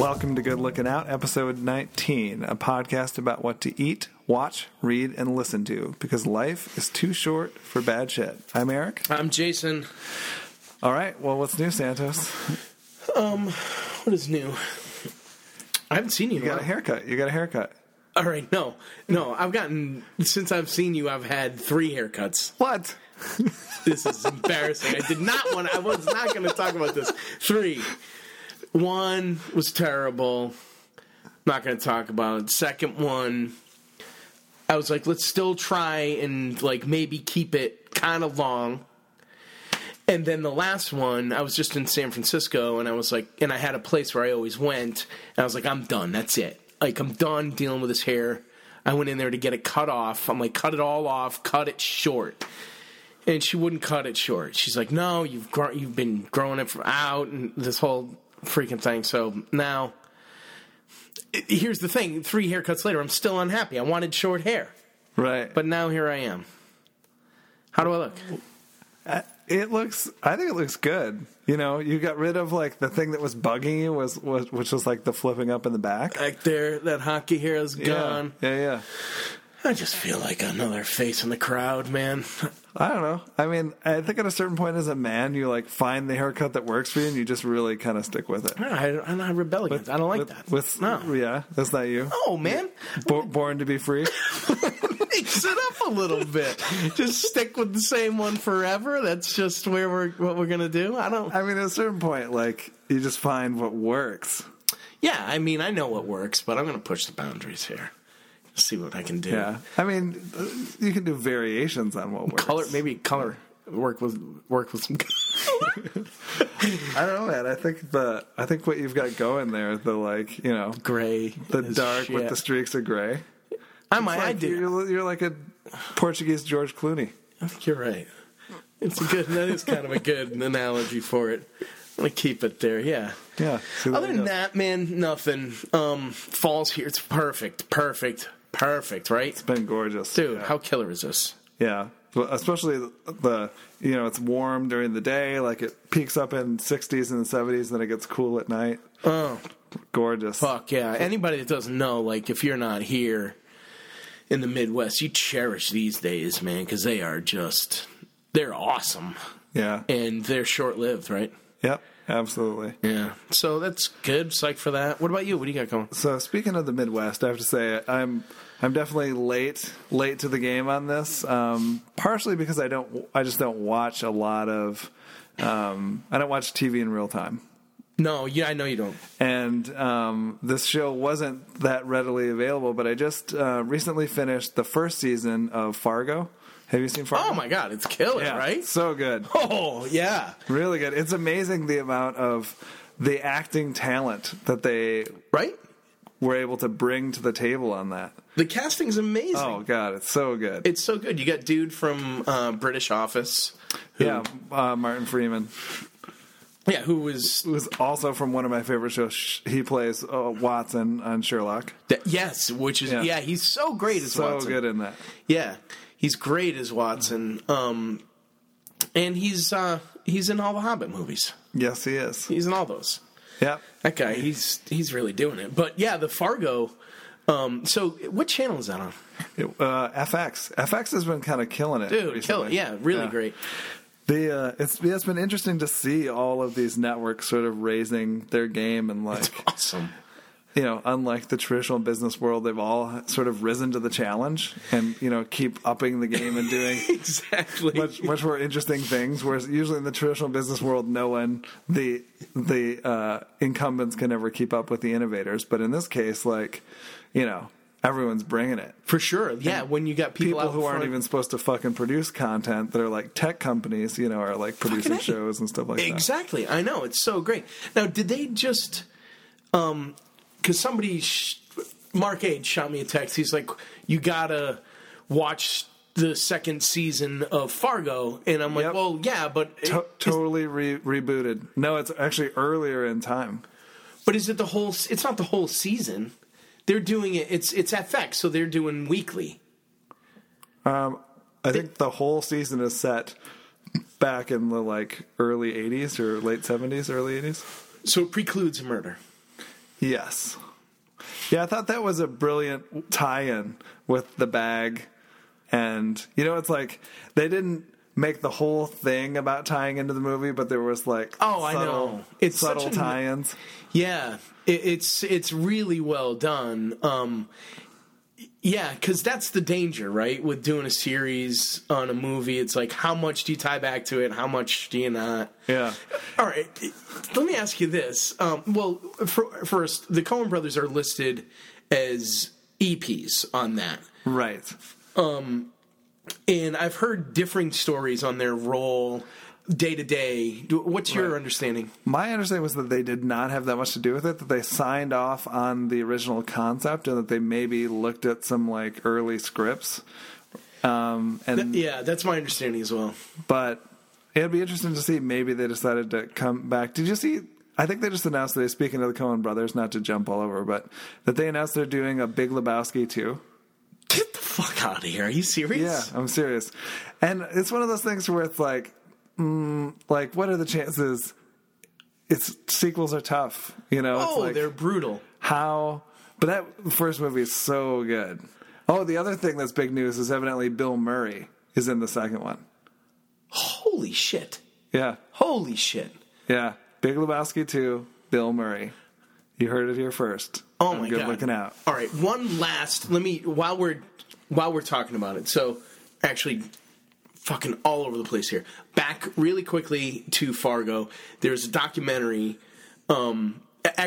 Welcome to Good Looking Out, episode 19, a podcast about what to eat, watch, read, and listen to because life is too short for bad shit. I'm Eric. I'm Jason. All right, well, what's new, Santos? Um, what is new? I haven't seen you. You got a haircut. You got a haircut. All right, no, no. I've gotten since I've seen you. I've had three haircuts. What? This is embarrassing. I did not want. I was not going to talk about this. Three. One was terrible. Not going to talk about it. Second one, I was like, let's still try and like maybe keep it kind of long. And then the last one, I was just in San Francisco, and I was like, and I had a place where I always went, and I was like, I'm done. That's it. Like I'm done dealing with this hair. I went in there to get it cut off. I'm like, cut it all off, cut it short. And she wouldn't cut it short. She's like, no, you've gr- you've been growing it from out, and this whole freaking thing. So now, here's the thing: three haircuts later, I'm still unhappy. I wanted short hair, Right. but now here I am. How do I look? It looks, I think it looks good. You know, you got rid of like the thing that was bugging you, was, was which was like the flipping up in the back. Back there, that hockey hair is gone. Yeah, yeah, yeah. I just feel like another face in the crowd, man. I don't know. I mean, I think at a certain point as a man, you like find the haircut that works for you, and you just really kind of stick with it. I, I'm not rebel against. it. I don't like with, that. With no, yeah, that's not you. oh man, Bo- born to be free. mix it up a little bit. Just stick with the same one forever. That's just where we're what we're gonna do. I don't. I mean, at a certain point, like you just find what works. Yeah, I mean, I know what works, but I'm gonna push the boundaries here. See what I can do. Yeah, I mean, uh, you can do variations on what works. color maybe color work with work with some. I don't know, man. I think the I think what you've got going there, the like, you know, Gray, the as dark with the streaks of gray. I might. I Like, do. You're, you're like a Portuguese George Clooney. I think you're right. It's a good. That is kind of a good analogy for it. I'm gonna keep it there. Yeah. Yeah. Other than that, man, nothing. Um, falls here. It's perfect, perfect, perfect. Right, it's been gorgeous, dude. Yeah. How killer is this? Yeah, especially the, you know it's warm during the day, like it peaks up in 60s and 70s, and then it gets cool at night. Oh, Gorgeous. fuck yeah! Anybody that doesn't know, like, if you're not here in the Midwest, you cherish these days, man, because they are just they're awesome Yeah. and they're short lived, right? Yep. Absolutely. Yeah. So that's good. Psych for that. What about you? What do you got going? So speaking of the Midwest, I have to say I'm I'm definitely late late to the game on this. Um, partially because I don't I just don't watch a lot of um, I don't watch TV in real time. No, yeah, I know you don't. and um, this show wasn't that readily available. But I just uh, recently finished the first season of Fargo. Have you seen Fargo? Oh my god, it's killer, yeah, right? So good, Oh yeah, really good. It's amazing the amount of the acting talent that they right. were able to bring to the table on that. The casting's amazing. Oh god, it's so good. It's so good. You got dude from uh, British Office. Who, yeah, uh, Martin Freeman, yeah. Who was who was also from one of my favorite shows. He plays uh, Watson on Sherlock. that, yes, which is Yeah. yeah. He's so great as well. So Watson. good in that. Yeah, he's great as Watson. Um, and he's uh, he's in all the Hobbit movies. Yes, he is. He's in all those. Yeah, That guy, he's he's really doing it. But yeah, the Fargo. Um, so what channel is that on? Uh, FX. FX has been kind of killing it. Dude, kill it. Yeah, really Yeah. great. The uh, it's yeah, it's been interesting to see all of these networks sort of raising their game and like Awesome. You know, unlike the traditional business world, they've all sort of risen to the challenge and you know keep upping the game and doing Exactly. much much more interesting things. Whereas usually in the traditional business world, no one the the uh, incumbents can ever keep up with the innovators. But in this case, like you know, everyone's bringing it. For sure. Yeah, when you got people, People who aren't even supposed to fucking produce content that are like tech companies, you know, are like producing shows and stuff like that. Exactly. I know. It's so great. Now, did they just um cuz somebody sh- Mark Age shot me a text. He's like you got to watch the second season of Fargo and I'm like, Yep. "Well, yeah, but To- totally re- rebooted. No, it's actually earlier in time. but is it the whole it's not the whole season. They're doing it it's it's FX, so they're doing weekly. Um, I think the whole season is set back in the like early 80s or late 70s, early 80s. So it precludes murder. Yes. Yeah, I thought that was a brilliant tie-in with the bag, and you know, it's like they didn't make the whole thing about tying into the movie, but there was like Oh, I know. It's subtle tie-ins. Yeah, it, it's it's really well done. Um, yeah, because that's the danger, right? With doing a series on a movie, it's like how much do you tie back to it? How much do you not? Yeah, All right, let me ask you this. Um, well, for, first, the Coen Brothers are listed as EPs on that, right. Um, and I've heard differing stories on their role day to day. What's your Right. understanding? My understanding was that they did not have that much to do with it. That they signed off on the original concept, and that they maybe looked at some like early scripts. Um, and Yeah, that's my understanding as well. but it'd be interesting to see. Maybe they decided to come back. Did you see? I think they just announced today. Speaking of the Coen Brothers, not to jump all over, but that they announced they're doing a Big Lebowski too. Get the fuck out of here! Are you serious? Yeah, I'm serious. And it's one of those things where it's like, mm, like what are the chances? It's sequels are tough, you know. Oh, like, they're brutal. how but that first movie is so good oh the other thing that's big news is evidently bill murray is in the second one Holy shit! yeah Holy shit! yeah big lebowski 2 bill murray you heard it here first Oh I'm my good god! looking out All right, one last. Let me while we're while we're talking about it. So actually, fucking all over the place here. Back really quickly to Fargo. There's a documentary. Um,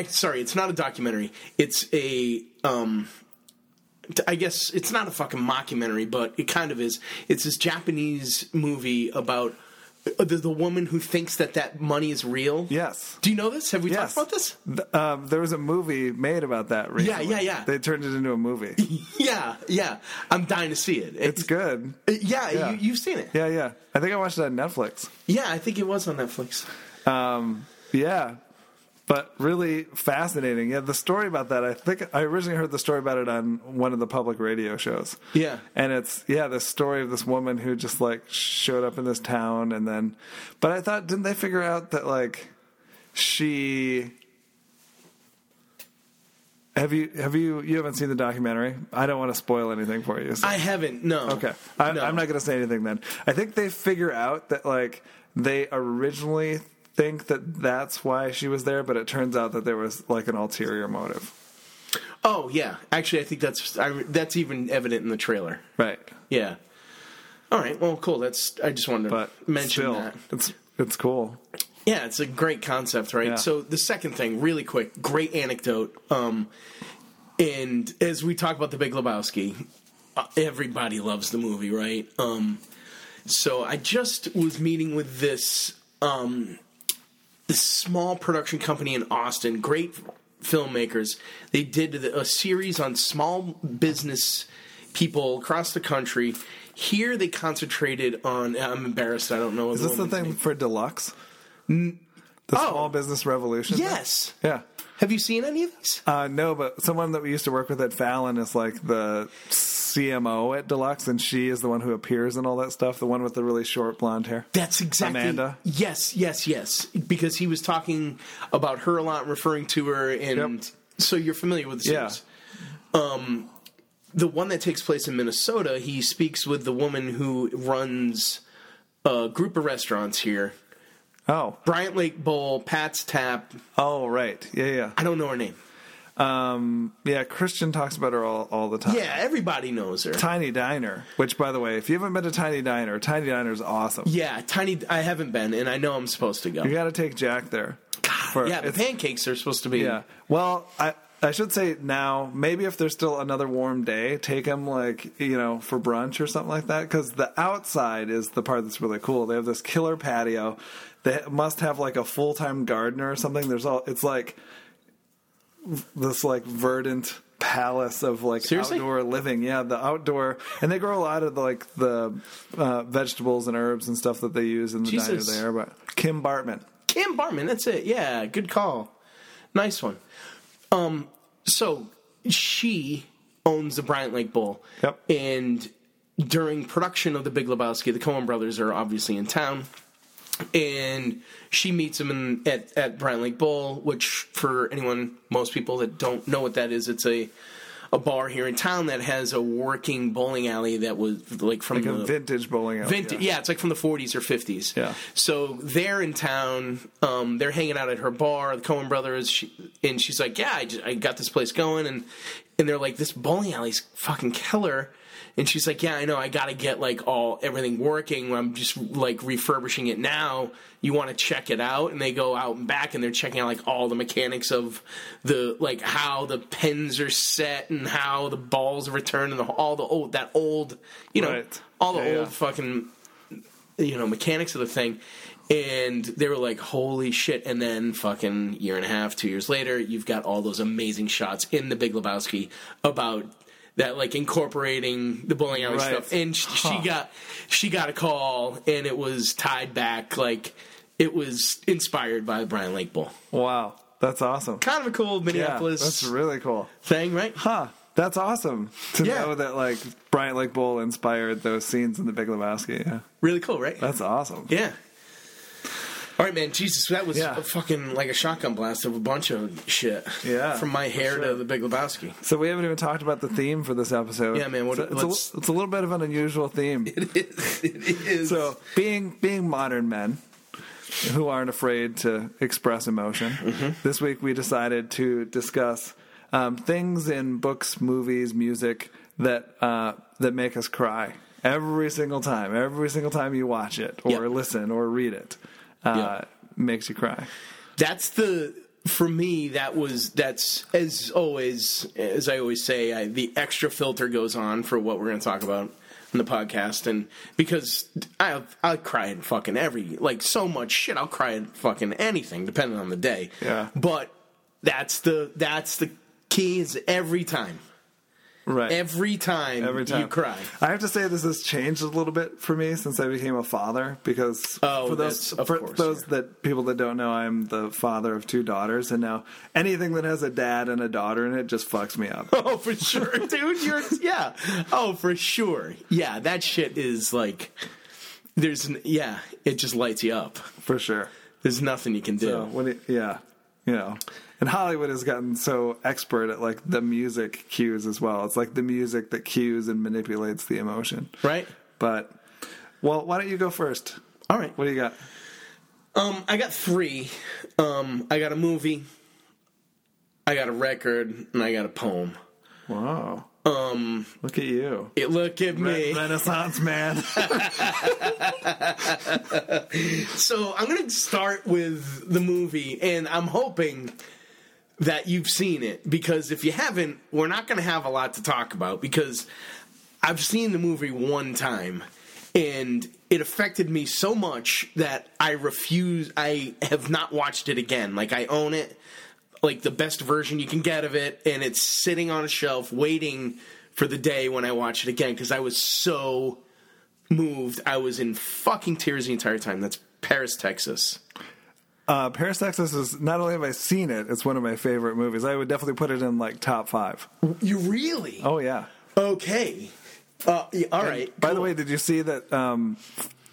sorry, it's not a documentary. It's a. Um, I guess it's not a fucking mockumentary, but it kind of is. It's this Japanese movie about the, the woman who thinks that that money is real. yes Do you know this? Have we yes talked about this? Th- um, there was a movie made about that recently. yeah, yeah. Yeah. They turned it into a movie Yeah, yeah. I'm dying to see it. it's good Yeah, Yeah. You, you've seen it. yeah yeah i think i watched it on netflix Yeah, I think it was on Netflix. Um, yeah, but really fascinating. Yeah, the story about that. I think I originally heard the story about it on one of the public radio shows. Yeah. and it's yeah, the story of this woman who just like showed up in this town, and then. But I thought, didn't they figure out that like she. Have you have you you haven't seen the documentary? I don't want to spoil anything for you. so- I haven't. No. Okay, I, No. I'm not going to say anything then. I think they figure out that like they originally think that that's why she was there, but it turns out that there was like an ulterior motive. Oh yeah. Actually, I think that's I, that's even evident in the trailer. Right, Yeah. All right. Well, cool. That's. I just wanted to but mention still, that. it's it's cool. Yeah, it's a great concept, right? Yeah. So the second thing, really quick, great anecdote. Um, and as we talk about the Big Lebowski, uh, everybody loves the movie, right? Um, so I just was meeting with this um, this small production company in Austin, great filmmakers. They did a series on small business people across the country. Here they concentrated on. I'm embarrassed. I don't know. Is this the thing for deluxe? The Oh. small business revolution. thing? Yes. Yeah. Have you seen any of these? Uh, no, but someone that we used to work with at Fallon is like the CMO at Deluxe, and she is the one who appears in all that stuff. The one with the really short blonde hair. That's exactly Amanda? Yes, yes, yes. Because he was talking about her a lot, referring to her, and Yep. so you're familiar with the Yeah. Um, the one that takes place in Minnesota, he speaks with the woman who runs a group of restaurants here. Oh, Bryant Lake Bowl, Pat's Tap. oh, right. Yeah, yeah. I don't know her name. Um, yeah, Christian talks about her all, all the time. Yeah, everybody knows her. Tiny Diner, which, by the way, if you haven't been to Tiny Diner, Tiny Diner is awesome. Yeah, tiny. I haven't been, and I know I'm supposed to go. You got to take Jack there. For- yeah, the pancakes are supposed to be. Yeah. Well, I I should say now, maybe if there's still another warm day, take them like you know for brunch or something like that. Because the outside is the part that's really cool. They have this killer patio. They must have like a full time gardener or something. There's all. It's like this like verdant palace of like Seriously? outdoor living. Yeah, the outdoor, and they grow a lot of the, like the uh, vegetables and herbs and stuff that they use in the Jesus. diner there. But Kim Bartmann. Kim Bartmann, that's it. Yeah, good call. Nice one. Um, so she owns the Bryant Lake Bowl. Yep. And during production of The Big Lebowski, the Coen brothers are obviously in town. And she meets him in, at at Bryant Lake Bowl, which for anyone, most people that don't know what that is, it's a a bar here in town that has a working bowling alley that was like from Like the a vintage bowling alley. Vintage, yeah. it's like from the 40s or 50s. Yeah. So they're in town. Um, they're hanging out at her bar, the Coen brothers, she, and she's like, "Yeah, I, just, I got this place going," and and they're like, "This bowling alley's fucking killer." And she's like, "Yeah, I know. I got to get like all everything working. I'm just like refurbishing it now. You want to check it out?" And they go out and back, and they're checking out like all the mechanics of the like how the pins are set and how the balls return and the, all the old that old you know Right. all the Yeah, old yeah. fucking you know mechanics of the thing and they were like holy shit and then fucking year and a half two years later you've got all those amazing shots in the big lebowski about that like incorporating the bowling alley Right. stuff and sh- Huh. she got she got a call and it was tied back like it was inspired by the bryant lake bowl Wow, that's awesome. kind of a cool Yeah, minneapolis that's really cool. thing right Huh. That's awesome to Yeah. know that like Bryant Lake Bowl inspired those scenes in The Big Lebowski. Yeah, really cool right that's awesome. Yeah. All right, man. Jesus, that was Yeah. a fucking like a shotgun blast of a bunch of shit. Yeah, From my hair sure. to the Big Lebowski. So we haven't even talked about the theme for this episode. Yeah, man, what- So it's, a, it's a little bit of an unusual theme. It is. It is. So being being modern men who aren't afraid to express emotion, Mm-hmm. this week we decided to discuss um, things in books, movies, music that uh, that make us cry every single time. Every single time you watch it or Yeah. listen or read it, uh, Yeah. makes you cry. that's the for me that was that's as always as i always say I, the extra filter goes on for what we're going to talk about in the podcast and because i i'll cry at fucking every like so much shit i'll cry at fucking anything depending on the day Yeah. but that's the that's the key is every time Right. every time Every time you cry I have to say this has changed a little bit for me since I became a father because Oh, for those for course, those yeah. that people that don't know, I'm the father of two daughters, and now anything that has a dad and a daughter in it just fucks me up. Oh, for sure, dude. You're yeah. Oh, for sure. Yeah, that shit is like. There's yeah, it just lights you up. for sure. There's nothing you can do. So when it, yeah, you know, and Hollywood has gotten so expert at like the music cues as well. It's like the music that cues and manipulates the emotion. right? But well, why don't you go first? All right. What do you got? Um, I got three. Um, I got a movie. I got a record, and I got a poem. Wow, Um, look at you, it, look at me. Renaissance man. So I'm going to start with the movie, and I'm hoping that you've seen it because if you haven't, we're not going to have a lot to talk about because I've seen the movie one time and it affected me so much that I refuse. I have not watched it again. Like I own it, like the best version you can get of it, and it's sitting on a shelf waiting for the day when I watch it again because I was so moved. I was in fucking tears the entire time. That's Paris, Texas. Uh, Paris, Texas is not only have I seen it, it's one of my favorite movies. I would definitely put it in like top five. You really? Oh yeah. Okay. Uh, yeah, all right. By the way, did you see that um,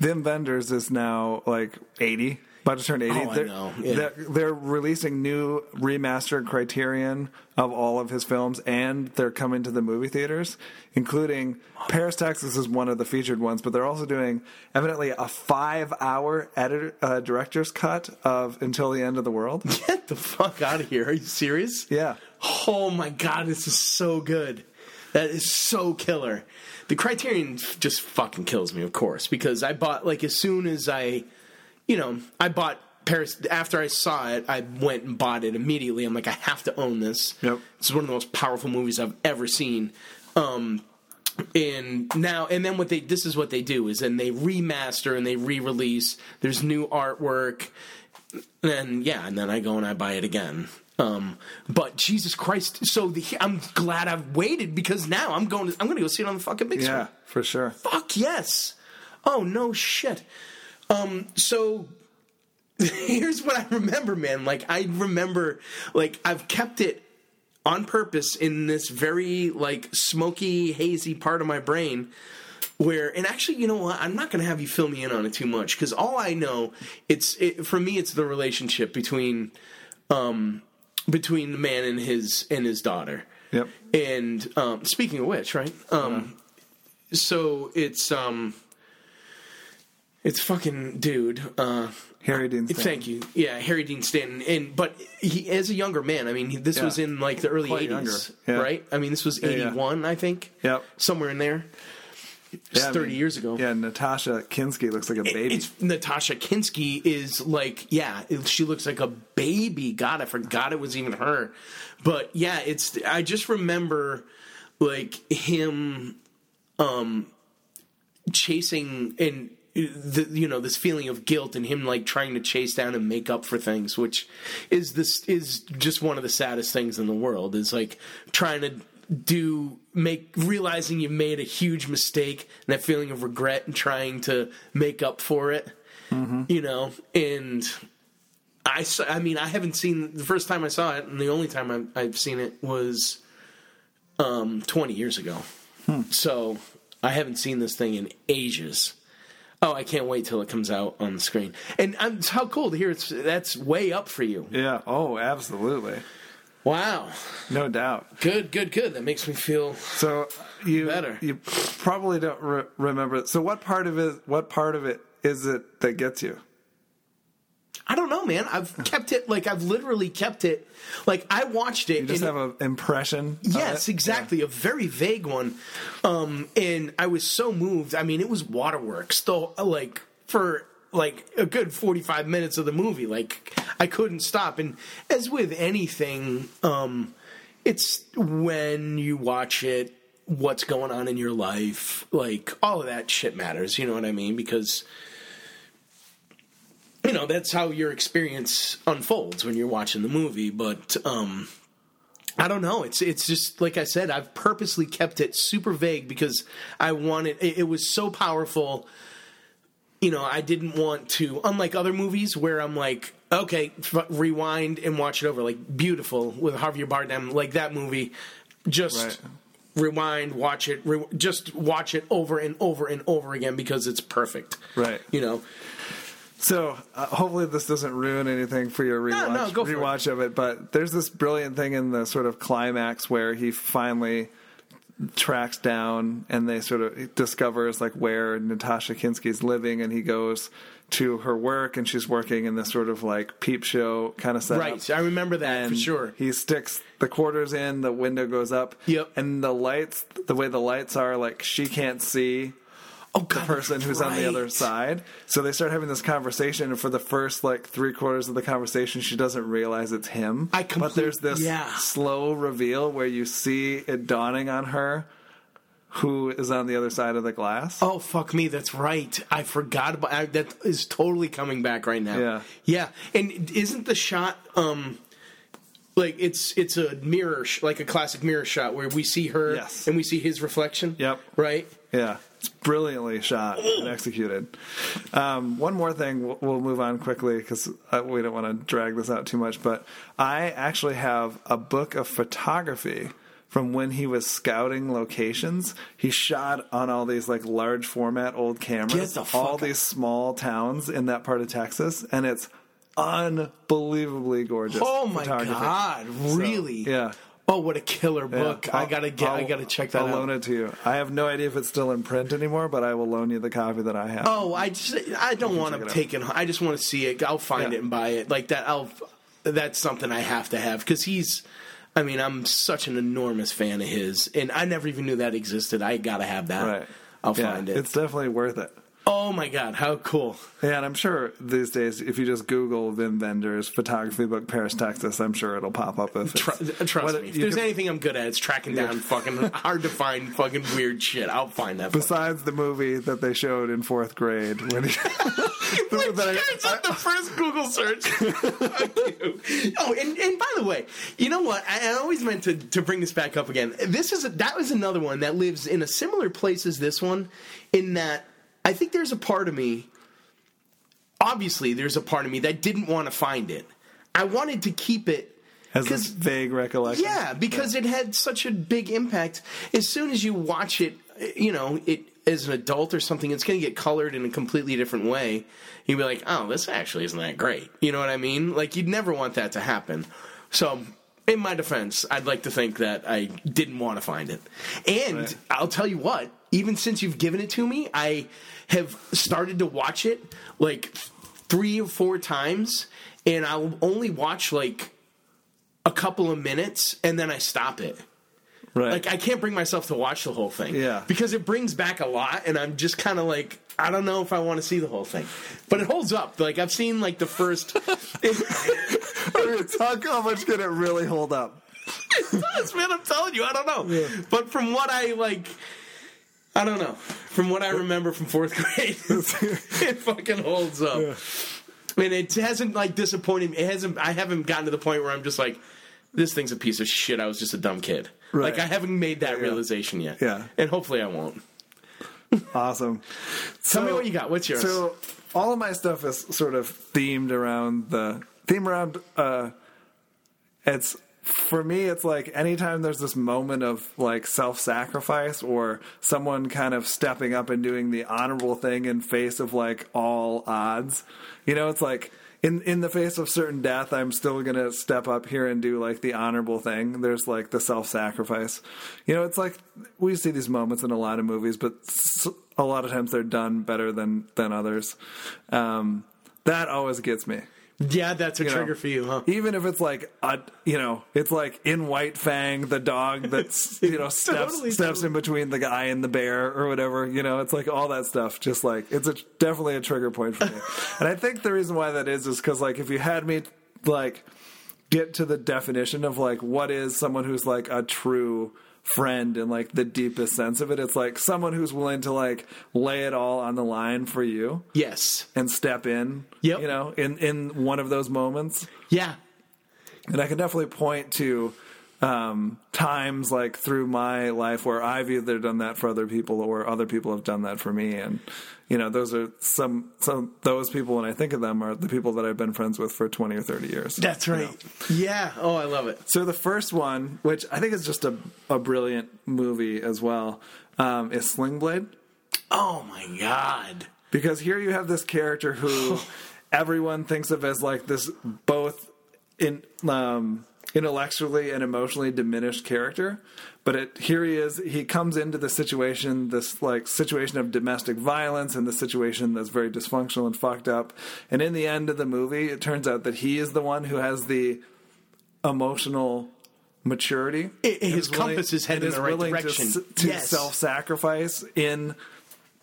Wim Wenders is now like eighty, about to turn eighty? Oh, they're, know, yeah. they're, they're releasing new remastered Criterion of all of his films, and they're coming to the movie theaters, including Paris, Texas is one of the featured ones, but they're also doing evidently a five-hour editor uh, director's cut of Until the End of the World. get the fuck out of here. Are you serious? Yeah. Oh my god, this is so good. That is so killer. The Criterion just fucking kills me, of course, because I bought like as soon as I, you know, I bought Paris after I saw it. I went and bought it immediately. I'm like, I have to own this. Yep. This is one of the most powerful movies I've ever seen. Um, and now and then what they this is what they do is then they remaster and they re-release. There's new artwork and yeah, and then I go and I buy it again. Um, but Jesus Christ! So the, I'm glad I've waited because now I'm going. To, I'm going to go see it on the fucking big screen. Yeah, for sure. Fuck yes! Oh no shit. Um, so here's what I remember, man. Like I remember, like I've kept it on purpose in this very like smoky, hazy part of my brain where and actually you know what i'm not going to have you fill me in on it too much because all i know it's it, for me it's the relationship between um between the man and his and his daughter Yep. and um speaking of which right um so it's um it's fucking dude uh Harry Dean Stanton. Thank you. Yeah, Harry Dean Stanton, and but he as a younger man. I mean, this Yeah. was in like the early eighties, Yeah. right? I mean, this was yeah. eighty one, I think. Yep. somewhere in there. It's Yeah, I thirty mean, years ago. Yeah, Natasha Kinski looks like a baby. It's Natasha Kinski is like, yeah, it- she looks like a baby. God, I forgot it was even her. But yeah, it's. I just remember like him, um, chasing and the you know this feeling of guilt and him like trying to chase down and make up for things, which is this is just one of the saddest things in the world. Is like trying to do make realizing you made a huge mistake and that feeling of regret and trying to make up for it you know? And I, I mean i haven't seen the first time i saw it and the only time I've, I've seen it was um 20 years ago. So i haven't seen this thing in ages oh i can't wait till it comes out on the screen and I'm, it's how cool to hear it's that's way up for you yeah. Oh, absolutely. wow No doubt. good good good that makes me feel So you Better. you probably don't re- remember. So what part of it? What part of it is it that gets you? I don't know, man. I've kept it like I've literally kept it like I watched it. You just and- have an impression. Yes, exactly. A very vague one. Um, and I was so moved. I mean, it was waterworks, though, like, for like a good 45 minutes of the movie. Like, I couldn't stop. And as with anything, um, it's when you watch it, what's going on in your life, like, all of that shit matters. You know what I mean? Because. You know that's how your experience unfolds when you're watching the movie, but um, I don't know. It's it's just like I said. I've purposely kept it super vague because I wanted. It, it was so powerful. You know, I didn't want to. Unlike other movies where I'm like, okay, f- rewind and watch it over. Like Biutiful with Javier Bardem, like that movie. Just Right. rewind, watch it. Re- just watch it over and over and over again because it's perfect. Right. You know. So uh, hopefully this doesn't ruin anything for your rewatch, no, go for it. of it. But there's this brilliant thing in the sort of climax where he finally tracks down and they sort of discovers like where Natasha Kinski's living, and he goes to her work, and she's working in this sort of like peep show kind of setup. Right. I remember that for sure. He sticks the quarters in, the window goes up. Yep. And the lights, the way the lights are, like she can't see Oh the person who's on the other side. So they start having this conversation, and for the first like three quarters of the conversation, she doesn't realize it's him. I but there's this yeah. slow reveal where you see it dawning on her who is on the other side of the glass. Oh fuck me, that's right. I forgot about I, that. Is totally coming back right now. Yeah. yeah. And isn't the shot um like it's it's a mirror, sh- like a classic mirror shot where we see her Yes. and we see his reflection. Yep. Right. Yeah, it's brilliantly shot and executed. Um, one more thing, we'll, we'll move on quickly because we don't want to drag this out too much. But I actually have a book of photography from when he was scouting locations. He shot on all these like large format old cameras, the all these small towns in that part of Texas, and it's unbelievably gorgeous. Oh my god! Really? yeah. Oh, what a killer book! I I'll- gotta get. I I'll- gotta check that I'll out. loan it to you. I have no idea if it's still in print anymore, but I will loan you the copy that I have. Oh, I just I don't want to take it. I just want to see it. I'll find Yeah. it and buy it. Like that. I'll. That's something I have to have because he's. I mean, I'm such an enormous fan of his, and I never even knew that existed. I gotta have that. right. I'll Yeah, find it. It's definitely worth it. Oh my god, how cool! Yeah, and I'm sure these days, if you just Google Wim Wenders photography book Paris, Texas, I'm sure it'll pop up. If Tr- uh, trust what- me. If there's can- anything I'm good at, it's tracking down fucking hard to find fucking weird shit. I'll find that. Besides the movie that they showed in fourth grade, when he, Which that I- out the first Google search. Oh, and, and by the way, you know what? I, I always meant to, to bring this back up again. This is a, that was another one that lives in a similar place as this one, in that I think there's a part of me. Obviously, there's a part of me that didn't want to find it. I wanted to keep it As this vague recollection. yeah, because it had such a big impact. As soon as you watch it, you know, it as an adult or something, it's going to get colored in a completely different way. You'd be like, oh, this actually isn't that great. You know what I mean? Like, you'd never want that to happen. So, in my defense, I'd like to think that I didn't want to find it. And Right. I'll tell you what, even since you've given it to me, I have started to watch it like three or four times, and I'll only watch like a couple of minutes, and then I stop it. Right. Like I can't bring myself to watch the whole thing. Yeah. Because it brings back a lot and I'm just kind of like I don't know if I want to see the whole thing. But it holds up. Like I've seen like the first how, how much can it really hold up? it does, man, I'm telling you, I don't know. But from what I like I don't know. From what I remember from 4th grade, it fucking holds up. And it hasn't like disappointed me. It hasn't I haven't gotten to the point where I'm just like this thing's a piece of shit. I was just a dumb kid. Right. Like I haven't made that Yeah. realization yet. Yeah. And hopefully I won't. Awesome. Tell me what you got. What's yours? So all of my stuff is sort of themed around the theme around uh it's for me it's like anytime there's this moment of like self-sacrifice or someone kind of stepping up and doing the honorable thing in face of like all odds you know it's like in in the face of certain death i'm still to step up here and do like the honorable thing. There's like the self-sacrifice. You know it's like we see these moments in a lot of movies but a lot of times they're done better than than others. Um that always gets me yeah, that's a you know, trigger for you, huh? Even if it's like a, you know, it's like in White Fang, the dog that's you know steps Totally, steps totally. in between the guy and the bear or whatever. You know, it's like all that stuff. Just like it's a definitely a trigger point for me. and I think the reason why that is is because like if you had me like get to the definition of like what is someone who's like a true friend in like the deepest sense of it, it's like someone who's willing to like lay it all on the line for you Yes. and step in. Yep. You know, in in one of those moments. Yeah. And I can definitely point to um, times like through my life where I've either done that for other people or other people have done that for me. And you know, those are some some those people when I think of them are the people that I've been friends with for twenty or thirty years. That's right. Yeah. Oh, I love it. So the first one, which I think is just a, a brilliant movie as well, um, is Sling Blade. Oh my god. because here you have this character who everyone thinks of as like this both in um, intellectually and emotionally diminished character but it, here he is he comes into the situation this like situation of domestic violence and the situation that's very dysfunctional and fucked up and in the end of the movie it turns out that he is the one who has the emotional maturity It- his compass is headed in the right willing to direction. to Yes. self-sacrifice in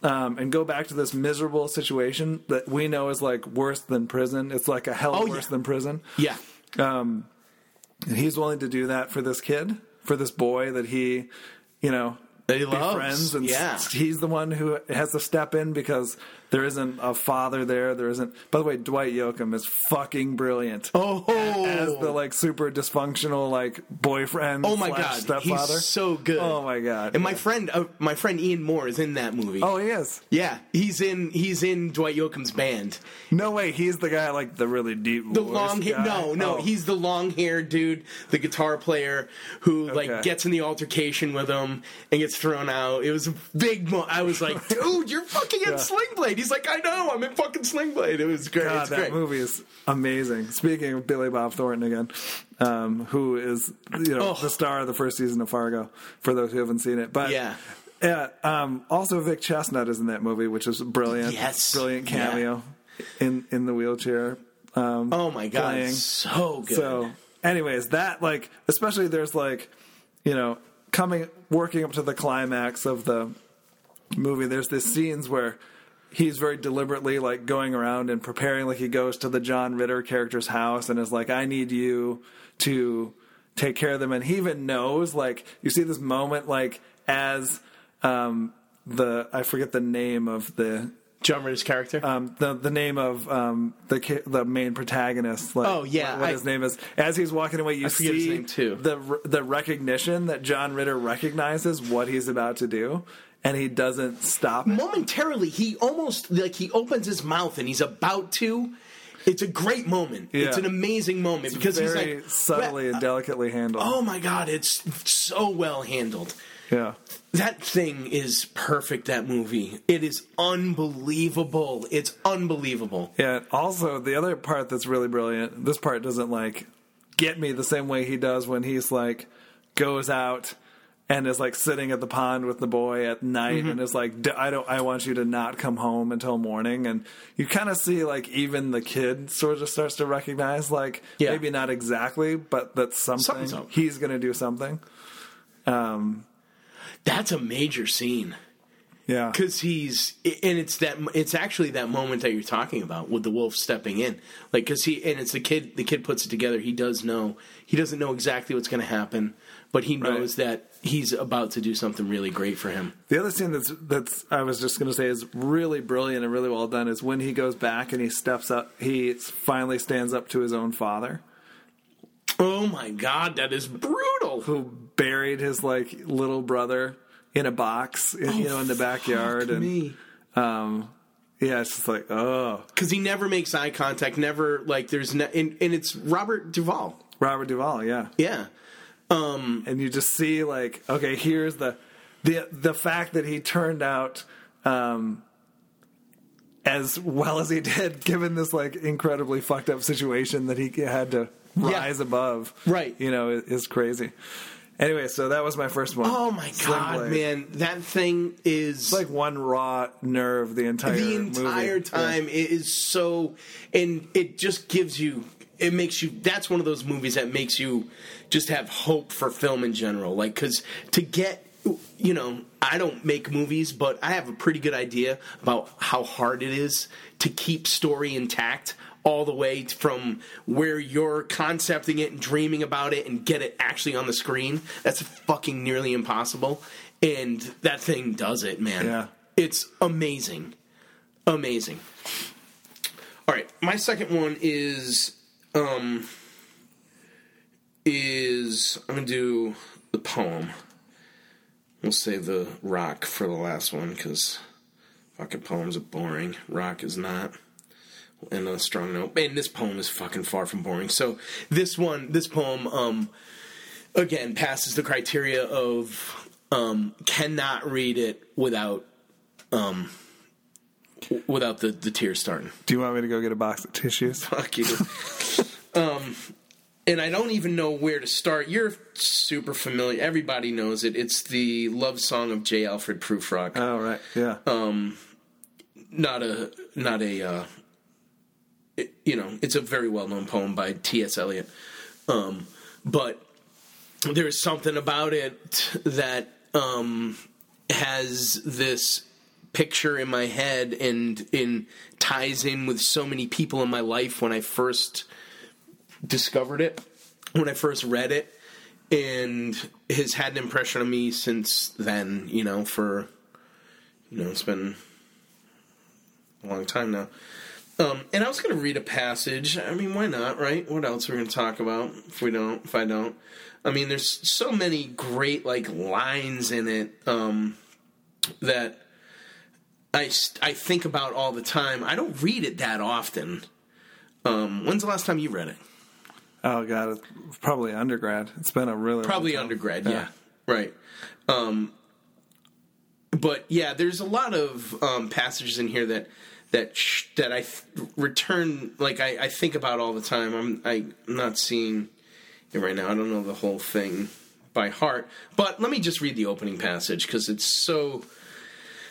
um, and go back to this miserable situation that we know is like worse than prison. It's like a hell Oh, worse yeah. than prison. Yeah. And he's willing to do that for this kid, for this boy that he, you know, That he loves. befriends. And Yeah. he's the one who has to step in because there isn't a father there. There isn't. By the way, Dwight Yoakam is fucking brilliant. Oh. As the like super dysfunctional like boyfriend. Oh my god. stepfather. He's so good. Oh my god. And my friend, uh, my friend Ian Moore is in that movie. oh, he is. Yeah, he's in he's in Dwight Yoakam's band. No way, he's the guy like the really deep, The long guy? No, no, Oh. he's the long haired dude, the guitar player who Okay. like gets in the altercation with him and gets thrown out. It was a big. Mo- I was like, dude, you're fucking in Yeah. Sling Blade. He's like, I know, I'm in fucking Sling Blade. It was great. God, it's that great. movie is amazing. Speaking of Billy Bob Thornton again, um, who is you know Oh. the star of the first season of Fargo. For those who haven't seen it, but Yeah. yeah. Um, also, Vic Chesnutt is in that movie, which is brilliant. Yes. brilliant Yeah. cameo in in the wheelchair. Um, Oh my god, playing. so good. So, anyways, that like, especially there's like, you know, coming working up to the climax of the movie. There's this scenes where he's very deliberately like going around and preparing. Like he goes to the John Ritter character's house and is like, "I need you to take care of them." And he even knows like you see this moment like as um, the I forget the name of the John Ritter's character. um, the the name of um, the ki- the main protagonist. Like, Oh, yeah, what, what I- his name is. As he's walking away, you his see the the recognition that John Ritter recognizes what he's about to do, and he doesn't stop. it. momentarily he almost like he opens his mouth and he's about to It's a great moment. It's an amazing moment because he's Very like subtly "Well, and delicately handled. Oh my god, it's so well handled. yeah. That thing is perfect. That movie. It is unbelievable. It's unbelievable. Yeah. Also, the other part that's really brilliant. This part doesn't like get me the same way he does when he's like goes out and is like sitting at the pond with the boy at night Mm-hmm. and is like "D- I don't I want you to not come home until morning. And you kind of see like even the kid sort of starts to recognize like Yeah. maybe not exactly but that something he's going to do something. Um That's a major scene. yeah. Because he's and it's that it's actually that moment that you're talking about with the wolf stepping in. Like because he and it's the kid the kid puts it together. He does know he doesn't know exactly what's going to happen but he knows that he's about to do something really great for him. The other scene that's that's I was just going to say is really brilliant and really well done is when he goes back and he steps up. He finally stands up to his own father, oh my god that is brutal. Who buried his like little brother in a box, in, you know, in the backyard, and me. um, yeah, it's just like oh, because he never makes eye contact never like there's ne- and, and it's robert duvall. Robert Duvall, yeah, yeah and you just see like okay, here's the the the fact that he turned out. Um, as well as he did, given this like incredibly fucked up situation that he had to rise above, Right. You know, is, is crazy. Anyway, so that was my first one. oh my Sling god Blade. man that thing is It's like one raw nerve the entire the entire movie. time it is so and it just gives you it makes you that's one of those movies that makes you just have hope for film in general. Like because to get you know i don't make movies but i have a pretty good idea about how hard it is to keep story intact all the way from where you're concepting it and dreaming about it and get it actually on the screen. That's fucking nearly impossible. And that thing does it man. Yeah. it's amazing. Amazing. All right, my second one is um is I'm gonna do the poem. We'll save the rock for the last one because fucking poems are boring. Rock is not. And a strong note. And this poem is fucking far from boring. So this one, this poem, um, again passes the criteria of um, cannot read it without um, without the, the tears starting. Do you want me to go get a box of tissues? Fuck you. um, and I don't even know where to start. You're super familiar. Everybody knows it. It's the love song of J. Alfred Prufrock. Oh right, yeah. Um, not a not a uh, it- you know it's a very well known poem by T.S. Eliot, um, but there's something about it that um, has this picture in my head and in ties in with so many people in my life when I first discovered it, when I first read it, and has had an impression on me since then. You know, for you know, it's been a long time now. Um, and I was going to read a passage. I mean, why not, right? What else are we going to talk about if we don't? If I don't, I mean, there's so many great like lines in it um, that I I think about all the time. I don't read it that often. Um, when's the last time you read it? Oh god, it's probably undergrad. It's been a really Probably long time. undergrad, yeah. Right. Um, but yeah, there's a lot of um, passages in here that that sh- that I th- return like I, I think about all the time. I'm I'm not seeing it right now. I don't know the whole thing by heart, but let me just read the opening passage because it's so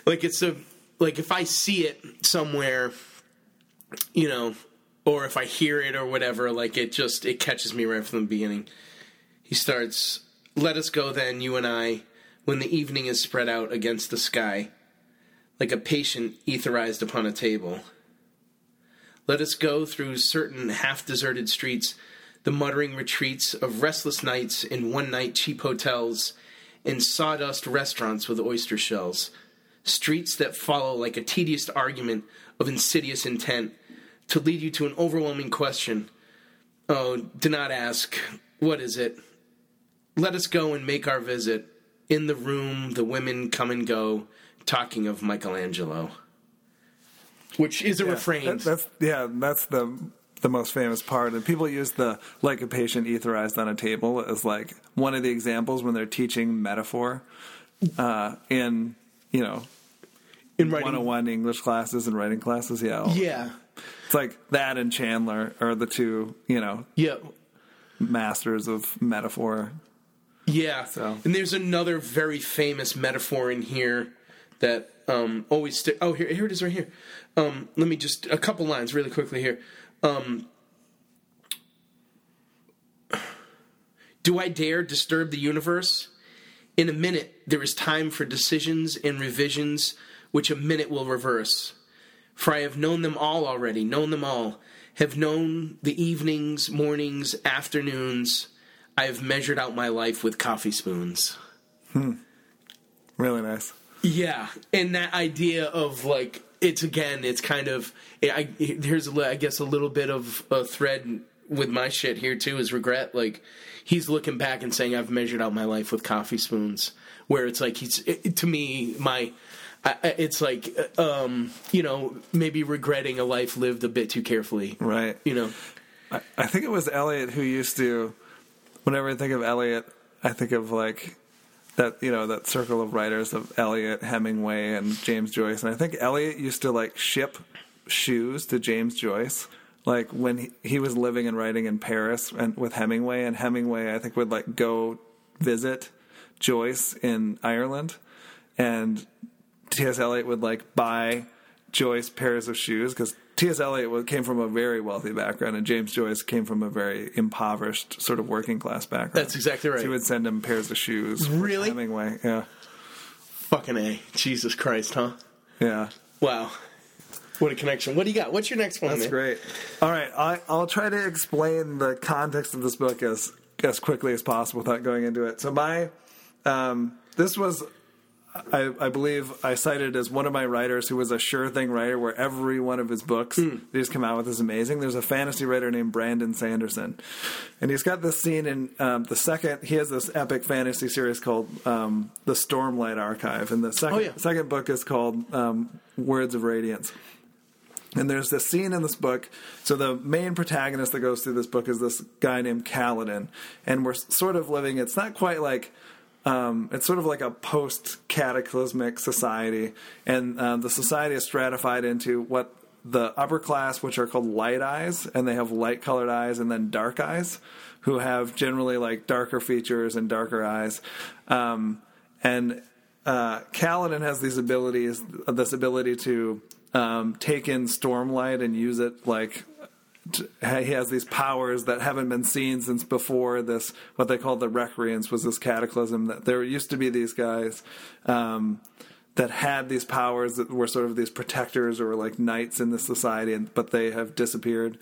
like it's a like if I see it somewhere, you know, or if I hear it or whatever, like it just it catches me right from the beginning. He starts, Let us go then, you and I, when the evening is spread out against the sky, like a patient etherized upon a table. Let us go through certain half deserted streets, the muttering retreats of restless nights in one night cheap hotels, and sawdust restaurants with oyster shells. Streets that follow like a tedious argument of insidious intent to lead you to an overwhelming question. Oh, do not ask, what is it? Let us go and make our visit. In the room, the women come and go, talking of Michelangelo. Which is a Yeah, refrain. that- that's yeah, that's the the most famous part. And people use the like a patient etherized on a table as like one of the examples when they're teaching metaphor uh, in you know In writing, 101 English classes and writing classes. Yeah, yeah, it's like that and Chandler are the two you know yeah, masters of metaphor. yeah. So- And there's another very famous metaphor in here that um, always. Oh, here, here it is, right here. Um, let me just a couple lines really quickly here. Um, Do I dare disturb the universe? In a minute, there is time for decisions and revisions, which a minute will reverse. For I have known them all already, known them all, have known the evenings, mornings, afternoons. I have measured out my life with coffee spoons. Hmm. Really nice. Yeah, and that idea of like it's again, it's kind of I, here's a, I guess a little bit of a thread with my shit here too is regret. Like he's looking back and saying I've measured out my life with coffee spoons, where it's like he's it, to me my. It's like, um, you know, maybe regretting a life lived a bit too carefully. Right. You know, I, I think it was Eliot who used to. Whenever I think of Eliot, I think of like that you know that circle of writers of Eliot, Hemingway, and James Joyce. And I think Eliot used to like ship shoes to James Joyce. Like when he, he was living and writing in Paris and with Hemingway, and Hemingway I think would like go visit Joyce in Ireland, and T.S. Eliot would like buy Joyce pairs of shoes because T.S. Eliot came from a very wealthy background, and James Joyce came from a very impoverished, sort of working class background. That's exactly right. So he would send him pairs of shoes. Really? Hemingway, yeah, fucking a Jesus Christ, huh? yeah. Wow, what a connection. What do you got? What's your next one? That's man? great. All right, I, I'll try to explain the context of this book as as quickly as possible without going into it. So my um, this was. I, I believe I cited as one of my writers who was a sure thing writer, where every one of his books that he's come out with is amazing. There's a fantasy writer named Brandon Sanderson, and he's got this scene in um, the second. He has this epic fantasy series called um, the Stormlight Archive, and the second Oh, yeah. second book is called um, Words of Radiance. And there's this scene in this book. So the main protagonist that goes through this book is this guy named Kaladin, and we're sort of living. It's not quite like. Um, it's sort of like a post-cataclysmic society, and um, the society is stratified into what the upper class, which are called light eyes, and they have light-colored eyes, and then dark eyes, who have generally like darker features and darker eyes. Um, and uh, Kaladin has these abilities, this ability to um, take in stormlight and use it like he has these powers that haven't been seen since before this what they call the Recreance was this cataclysm that there used to be these guys um, that had these powers that were sort of these protectors or like knights in the society and, but they have disappeared.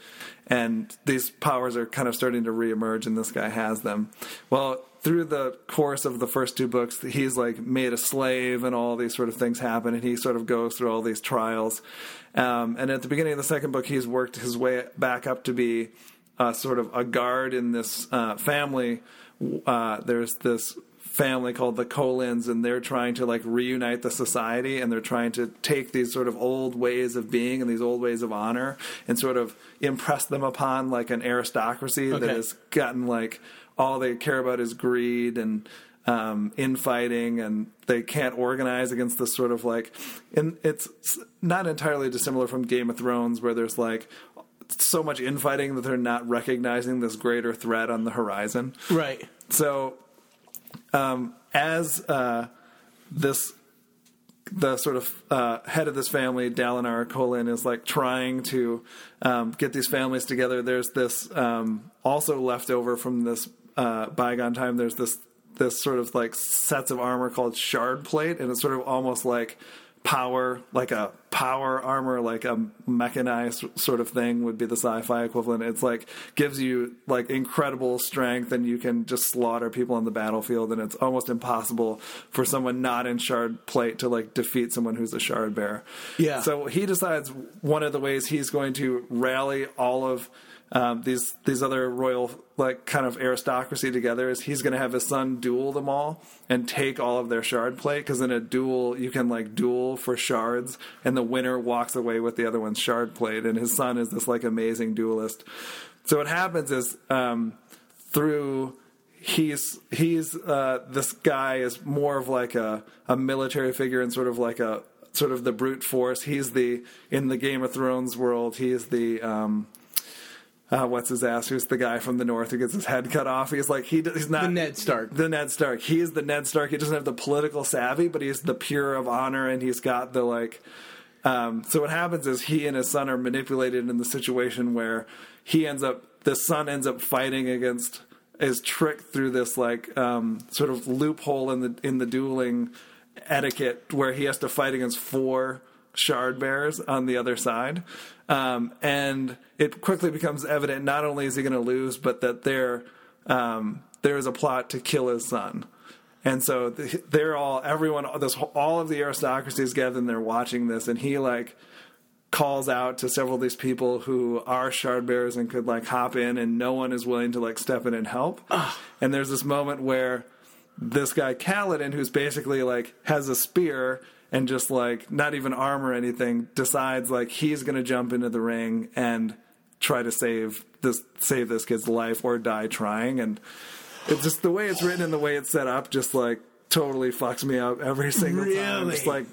And these powers are kind of starting to reemerge and this guy has them. Well through the course of the first two books he's like made a slave and all these sort of things happen and he sort of goes through all these trials um, and at the beginning of the second book he's worked his way back up to be uh, sort of a guard in this uh, family. Uh, there's this family called the Kholins, and they're trying to like reunite the society, and they're trying to take these sort of old ways of being and these old ways of honor, and sort of impress them upon like an aristocracy that has gotten like all they care about is greed and um, infighting, and they can't organize against this sort of like, and it's not entirely dissimilar from Game of Thrones, where there's like so much infighting that they're not recognizing this greater threat on the horizon Right. so um, as uh, this the sort of uh, head of this family, Dalinar Kholin, is like trying to um, get these families together. There's this um, also left over from this uh, bygone time. There's this this sort of like sets of armor called shard plate, and it's sort of almost like power, like a power armor, like a mechanized sort of thing would be the sci-fi equivalent. It's like gives you like incredible strength, and you can just slaughter people on the battlefield, and it's almost impossible for someone not in shard plate to like defeat someone who's a shard bearer. Yeah. So he decides one of the ways he's going to rally all of um, these these other royal like kind of aristocracy together is he's going to have his son duel them all and take all of their shard plate because in a duel you can like duel for shards and the winner walks away with the other one's shard plate and his son is this like amazing duelist. So what happens is um, through he's he's uh, this guy is more of like a, a military figure and sort of like a sort of the brute force. He's the in the Game of Thrones world. He's the um, uh, what's his ass? Who's the guy from the north who gets his head cut off? He's like he he's not The Ned Stark. The Ned Stark. He is the Ned Stark. He doesn't have the political savvy, but he's the pure of honor, and he's got the like. Um, so what happens is he and his son are manipulated in the situation where he ends up the son ends up fighting against is tricked through this like um, sort of loophole in the in the dueling etiquette where he has to fight against four shard bears on the other side. Um, and it quickly becomes evident not only is he going to lose, but that there um, there is a plot to kill his son. And so they're all everyone this all of the aristocracy is gathered and they're watching this, and he like calls out to several of these people who are shard bearers and could like hop in, and no one is willing to like step in and help. And there's this moment where this guy Kaladin, who's basically like has a spear and just like not even arm or anything, decides like he's going to jump into the ring and try to save this save this kid's life or die trying. And it's just the way it's written and the way it's set up, just like totally fucks me up every single time. Really? Just like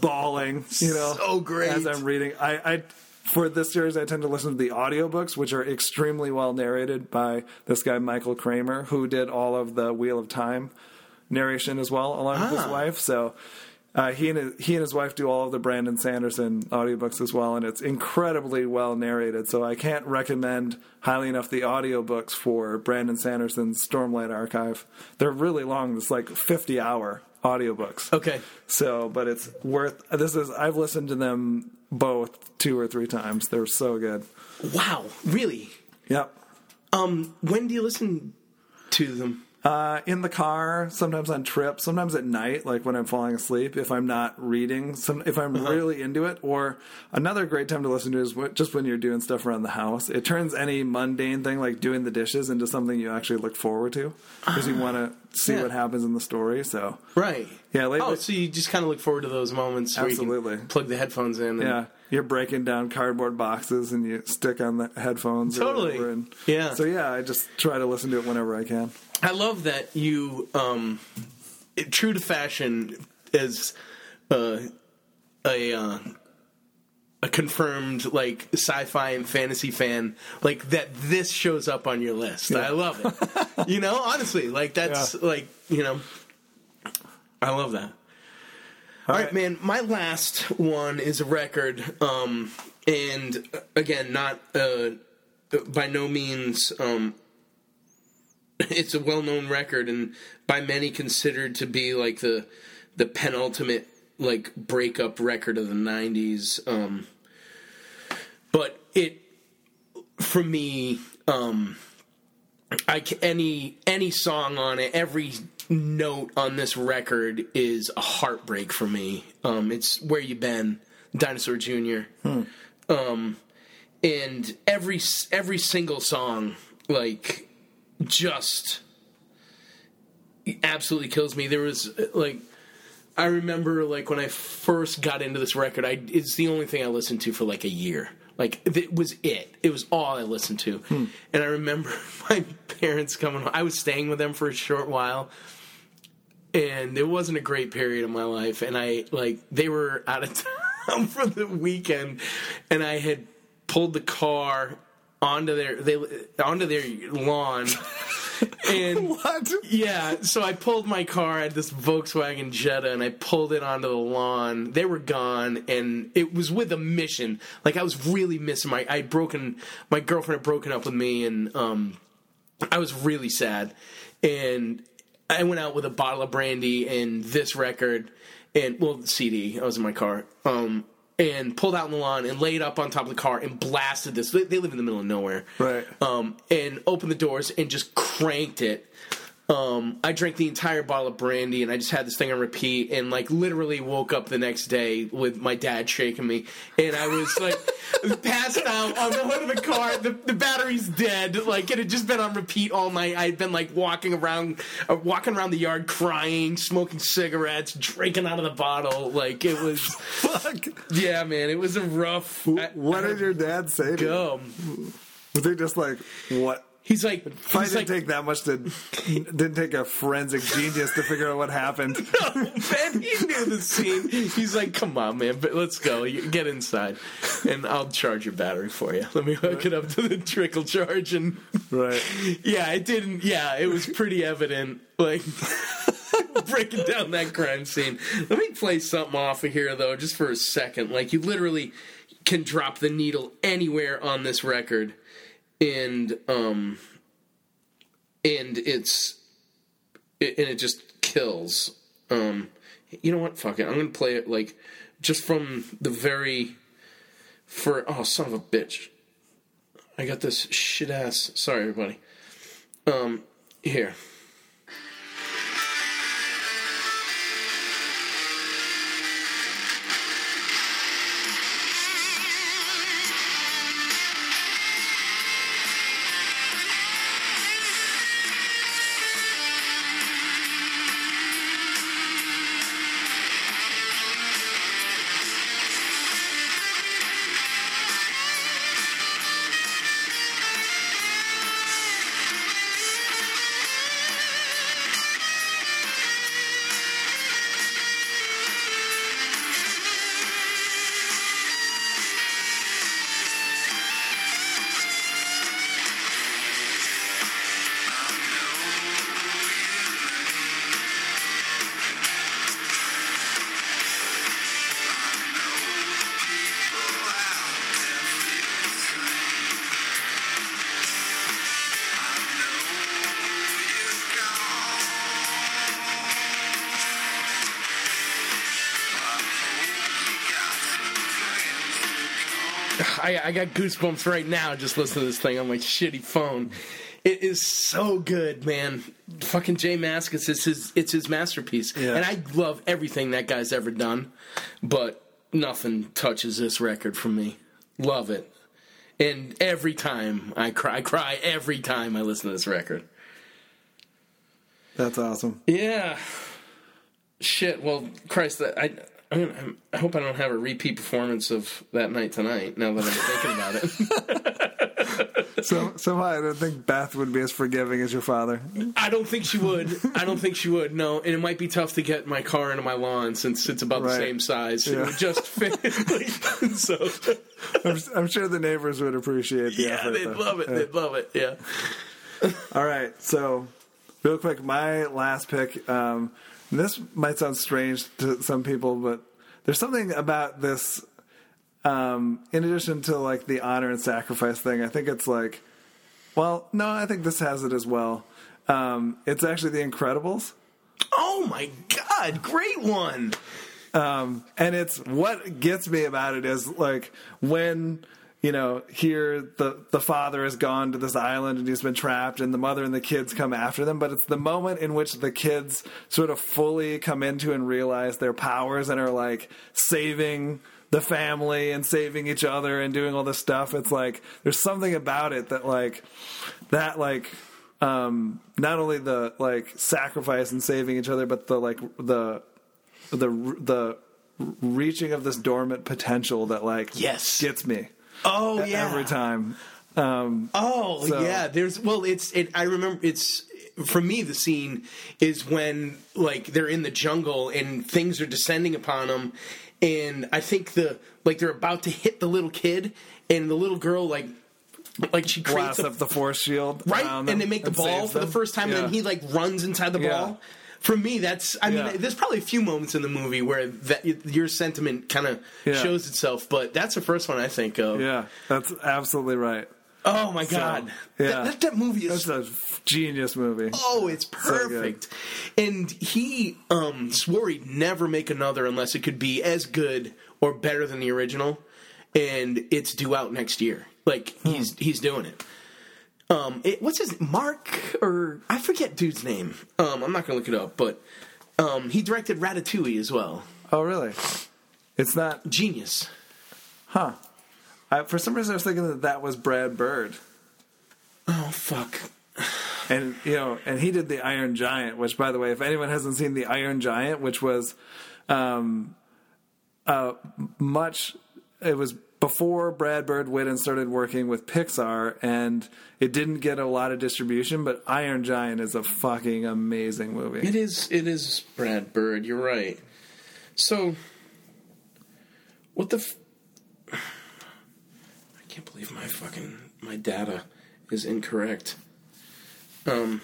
bawling, you know, So great. as I'm reading. I, I for this series, I tend to listen to the audiobooks, which are extremely well narrated by this guy Michael Kramer, who did all of the Wheel of Time narration as well, along with his Ah. wife. So. Uh, he and his, he and his wife do all of the Brandon Sanderson audiobooks as well, and it's incredibly well narrated. So I can't recommend highly enough the audiobooks for Brandon Sanderson's Stormlight Archive. They're really long; it's like fifty hour audiobooks. Okay. So, but it's worth. This is I've listened to them both two or three times. They're so good. Wow. Really? Yep. Um, when do you listen to them? Uh, in the car, sometimes on trips, sometimes at night, like when I'm falling asleep. If I'm not reading, some if I'm really into it, or another great time to listen to is just when you're doing stuff around the house. It turns any mundane thing like doing the dishes into something you actually look forward to because you want to see Yeah. what happens in the story. So Right. Yeah, lately- Oh, so you just kind of look forward to those moments Absolutely. plug the headphones in. And, Yeah, you're breaking down cardboard boxes and you stick on the headphones. Totally. and Yeah. So yeah, I just try to listen to it whenever I can. I love that you, um, it- true to fashion, as uh, a uh, a confirmed like sci-fi and fantasy fan, like that. This shows up on your list. I love it. you know, honestly, like that's Yeah. like you know, I love that. All right, man. My last one is a record, um, and uh, again, not uh, by no means. Um, it's a well-known record, and by many considered to be like the the penultimate like breakup record of the '90s. Um, but it, for me, um, I any any song on it, every note on this record is a heartbreak for me. Um, it's where you been, Dinosaur Jr. Um, and every every single song, like, just absolutely kills me. There was like. I remember like when I first got into this record, I it's the only thing I listened to for like a year. Like it was it. It was all I listened to. And I remember my parents coming home. I was staying with them for a short while. And it wasn't a great period of my life and I like they were out of town for the weekend and I had pulled the car onto their they onto their lawn and What? yeah, so I pulled my car. I had this Volkswagen Jetta, and I pulled it onto the lawn. They were gone, and it was with a mission. Like I was really missing my. I'd broken. My girlfriend had broken up with me, and um, I was really sad. And I went out with a bottle of brandy and this record, and well, the CD. I was in my car. Um, and pulled out in the lawn and laid up on top of the car and blasted this. They, they live in the middle of nowhere Right. um, and opened the doors and just cranked it. Um, I drank the entire bottle of brandy and I just had this thing on repeat and like literally woke up the next day with my dad shaking me and I was like passed out on the hood of the car. The, the battery's dead. Like it had just been on repeat all night. I had been like walking around, uh, walking around the yard, crying, smoking cigarettes, drinking out of the bottle. Like it was, Fuck. yeah, man. It was a rough. I- What did your dad say to you? go? Was he just like, what? He's like, he's didn't like, take that much to, didn't take a forensic genius to figure out what happened. man, he knew the scene. He's like, come on, man, but let's go. You get inside, and I'll charge your battery for you. Let me hook it up to the trickle charge, and Right. yeah, it didn't. Yeah, it was pretty evident. Like breaking down that crime scene. Let me play something off of here though, just for a second. Like you literally can drop the needle anywhere on this record, and um, and it's it, and it just kills. Um, you know what? Fuck it. I'm gonna play it like just from the very for oh son of a bitch. I got this shit ass. Sorry, everybody. Um, here. I, I got goosebumps right now just listening to this thing on my shitty phone. It is so good, man. Fucking Jay Mascis, it's his it's his masterpiece, Yeah. and I love everything that guy's ever done, but nothing touches this record for me. Love it, and every time I cry, I cry every time I listen to this record. That's awesome. Yeah. Shit. Well, Christ, I. I, mean, I hope I don't have a repeat performance of that night tonight. Now that I'm thinking about it, So somehow I don't think Beth would be as forgiving as your father. I don't think she would. I don't think she would. No, and it might be tough to get my car into my lawn since it's about the same size. It would just fit. So I'm, I'm sure the neighbors would appreciate the yeah, effort. they'd though. love it. Yeah. They'd love it. Yeah. All right, so real quick, my last pick. Um, this might sound strange to some people, but there's something about this. Um, in addition to like the honor and sacrifice thing, I think it's like, well, no, I think this has it as well. Um, it's actually The Incredibles. Oh my God! Great one. Um, and it's what gets me about it is like when you know here the the father has gone to this island and he's been trapped and the mother and the kids come after them. But it's the moment in which the kids sort of fully come into and realize their powers and are like saving the family and saving each other and doing all this stuff. It's like there's something about it that like that like um not only the like sacrifice and saving each other but the like the the the reaching of this dormant potential that like Yes. gets me Oh yeah. every time. Um, Oh So- yeah, there's well, it's it. I remember it's for me the scene is when like they're in the jungle and things are descending upon them, and I think the like they're about to hit the little kid and the little girl like like she creates a, up the force shield, right, and they make the ball for the first time, and then he like runs inside the Yeah. ball. For me, that's I mean, there's probably a few moments in the movie where that your sentiment kind of Yeah. shows itself, but that's the first one I think of. yeah, that's absolutely right. Oh my god, yeah. that, that, that movie is That's a genius movie. Oh, it's perfect. and he um, swore he'd never make another unless it could be as good or better than the original. And it's due out next year. Like Hmm. he's he's doing it. Um, it, what's his Mark or I forget dude's name. Um, I'm not gonna look it up, but um, he directed Ratatouille as well. Oh, really? It's not, Genius. huh? I, for some reason, I was thinking that that was Brad Bird, Oh fuck. and you know, and he did the Iron Giant. Which, by the way, if anyone hasn't seen the Iron Giant, which was, um, uh, much, it was before Brad Bird went and started working with Pixar, and it didn't get a lot of distribution. But Iron Giant is a fucking amazing movie. It is. It is Brad Bird. You're right. So, what the? F- I can't believe my fucking my data is incorrect. Um.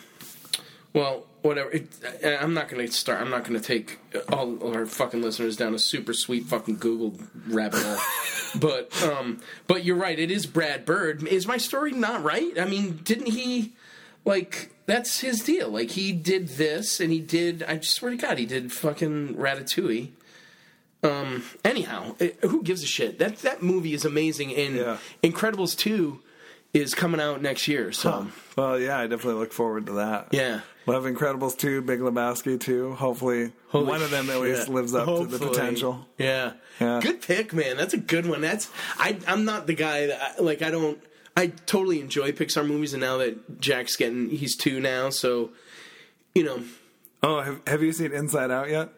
Well, whatever. It, I, I'm not going to start. I'm not going to take all our fucking listeners down a super sweet fucking Google rabbit hole. but um. But you're right. It is Brad Bird. Is my story not right? I mean, didn't he? like that's his deal. Like he did this, and he did. I just swear to God, he did fucking Ratatouille. Um. Anyhow, it, who gives a shit? That that movie is amazing, and Yeah. Incredibles two is coming out next year. So Well, yeah, I definitely look forward to that. yeah. Love Incredibles 2, Big Lebowski 2. Hopefully, Holy one of them at least shit. lives up to the potential. Yeah. Yeah. Good pick, man. That's a good one. That's I. I'm not the guy that I, like. I don't. I totally enjoy Pixar movies, and now that Jack's getting, he's two now, so you know. Oh, have, have you seen Inside Out yet?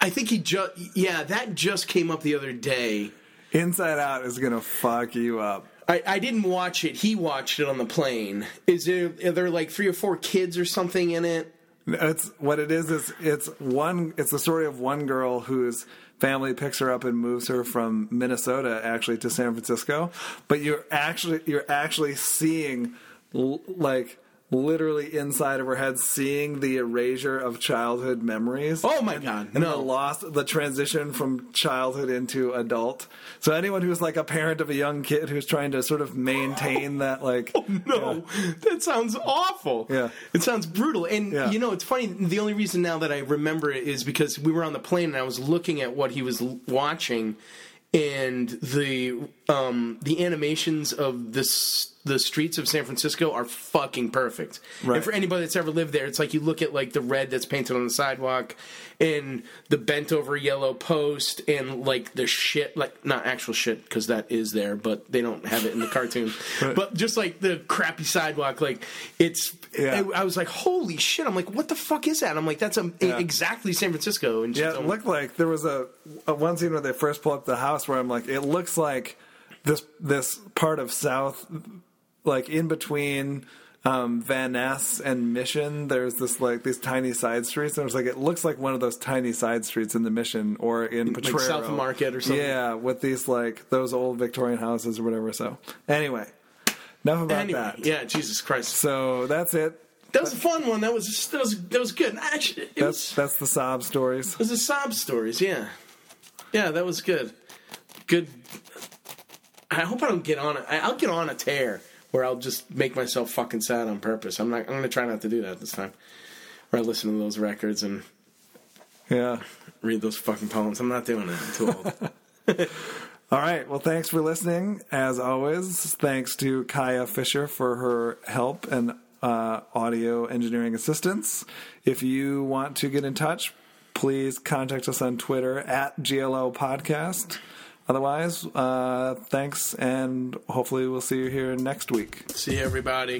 I think he just yeah that just came up the other day. Inside Out is going to fuck you up. I, I didn't watch it. He watched it on the plane. Is there are there like three or four kids or something in it? It's what it is. Is it's one. It's the story of one girl whose family picks her up and moves her from Minnesota actually to San Francisco. But you're actually you're actually seeing like literally inside of her head, seeing the erasure of childhood memories. Oh my god, and the no! loss, the transition from childhood into adult. So anyone who's like a parent of a young kid who's trying to sort of maintain that, like, oh, No, that sounds awful. Yeah. It sounds brutal. And Yeah. you know, it's funny. The only reason now that I remember it is because we were on the plane and I was looking at what he was watching, and the um, the animations of this the streets of San Francisco are fucking perfect. Right. And for anybody that's ever lived there, it's like you look at like the red that's painted on the sidewalk, and the bent over yellow post, and like the shit, like not actual shit because that is there, but they don't have it in the cartoon. But just like the crappy sidewalk, like it's. Yeah. I, I was like, holy shit! I'm like, what the fuck is that? I'm like, that's a, Yeah. exactly San Francisco. And Yeah, just- it looked like there was a, a one scene where they first pull up the house where I'm like, it looks like this this part of South, like in between um, Van Ness and Mission. There's this like these tiny side streets, and it's like it looks like one of those tiny side streets in the Mission or in Potrero. South Market or something. Yeah, with these like those old Victorian houses or whatever. So anyway, enough about anyway, that. yeah, Jesus Christ, So that's it. that was a fun one. That was that was that was good. Actually, That's was that's the sob stories. It was the sob stories, yeah. Yeah, that was good. Good. I hope I don't get on it. I'll get on a tear where I'll just make myself fucking sad on purpose. I'm not. I'm to try not to do that this time. Where I listen to those records and Yeah. read those fucking poems. I'm not doing it. I'm too old. All right. Well, thanks for listening. As always, thanks to Kaya Fisher for her help and uh, audio engineering assistance. If you want to get in touch, please contact us on Twitter at GLO Podcast. Otherwise, uh, thanks, and hopefully we'll see you here next week. See everybody.